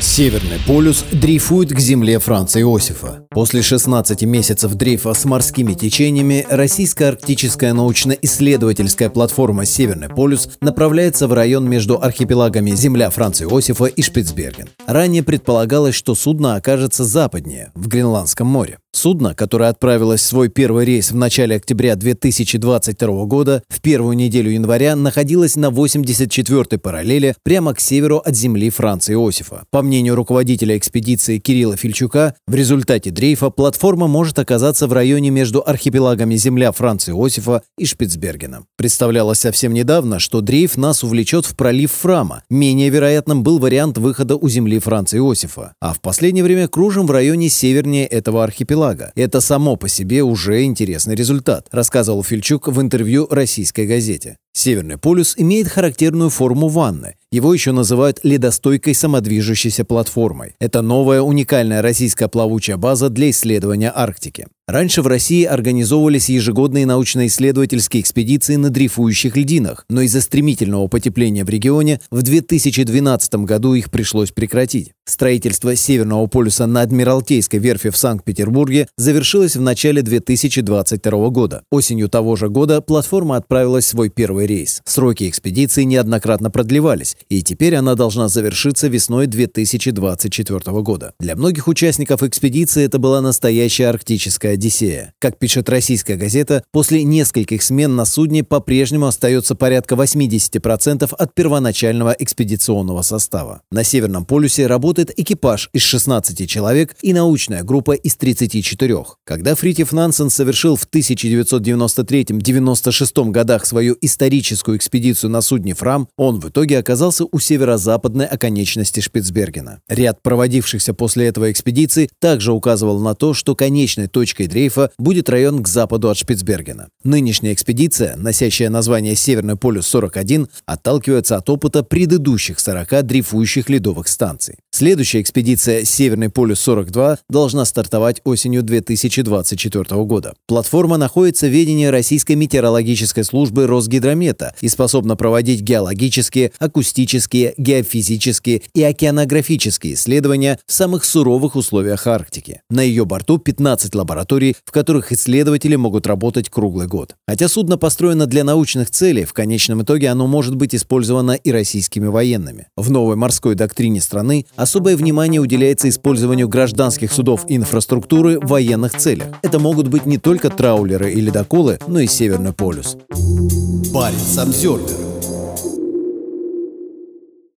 Северный полюс дрейфует к земле Франца Иосифа. После 16 месяцев дрейфа с морскими течениями российская арктическая научно-исследовательская платформа «Северный полюс» направляется в район между архипелагами Земля Франца Иосифа и Шпицберген. Ранее предполагалось, что судно окажется западнее, в Гренландском море. Судно, которое отправилось в свой первый рейс в начале октября 2022 года, в первую неделю января находилось на 84-й параллели прямо к северу от земли Франца Иосифа. По мнению руководителя экспедиции Кирилла Фильчука, в результате дрейфа платформа может оказаться в районе между архипелагами Земля Франца Иосифа и Шпицбергеном. Представлялось совсем недавно, что дрейф нас увлечет в пролив Фрама. Менее вероятным был вариант выхода у земли Франца Иосифа. А в последнее время кружим в районе севернее этого архипелага. Это само по себе уже интересный результат, рассказывал Фильчук в интервью российской газете. Северный полюс имеет характерную форму ванны. Его еще называют ледостойкой самодвижущейся платформой. Это новая уникальная российская плавучая база для исследования Арктики. Раньше в России организовывались ежегодные научно-исследовательские экспедиции на дрейфующих льдинах, но из-за стремительного потепления в регионе в 2012 году их пришлось прекратить. Строительство Северного полюса на Адмиралтейской верфи в Санкт-Петербурге завершилось в начале 2022 года. Осенью того же года платформа отправилась в свой первый рейс. Сроки экспедиции неоднократно продлевались, и теперь она должна завершиться весной 2024 года. Для многих участников экспедиции это была настоящая арктическая одиссея. Как пишет российская газета, после нескольких смен на судне по-прежнему остается порядка 80% от первоначального экспедиционного состава. На Северном полюсе работает экипаж из 16 человек и научная группа из 34. Когда Фритьев Нансен совершил в 1993-96 годах свою историческую экспедицию на судне «Фрам», он в итоге оказался у северо-западной оконечности Шпицбергена. Ряд проводившихся после этого экспедиций также указывал на то, что конечной точкой дрейфа будет район к западу от Шпицбергена. Нынешняя экспедиция, носящая название «Северный полюс-41», отталкивается от опыта предыдущих 40 дрейфующих ледовых станций. Следующая экспедиция «Северный полюс-42» должна стартовать осенью 2024 года. Платформа находится в ведении Российской метеорологической службы Росгидромета и способна проводить геологические, акустические, геофизические и океанографические исследования в самых суровых условиях Арктики. На ее борту 15 лабораторий, в которых исследователи могут работать круглый год. Хотя судно построено для научных целей, в конечном итоге оно может быть использовано и российскими военными. В новой морской доктрине страны особое внимание уделяется использованию гражданских судов и инфраструктуры в военных целях. Это могут быть не только траулеры и ледоколы, но и Северный полюс. Баренц обзервер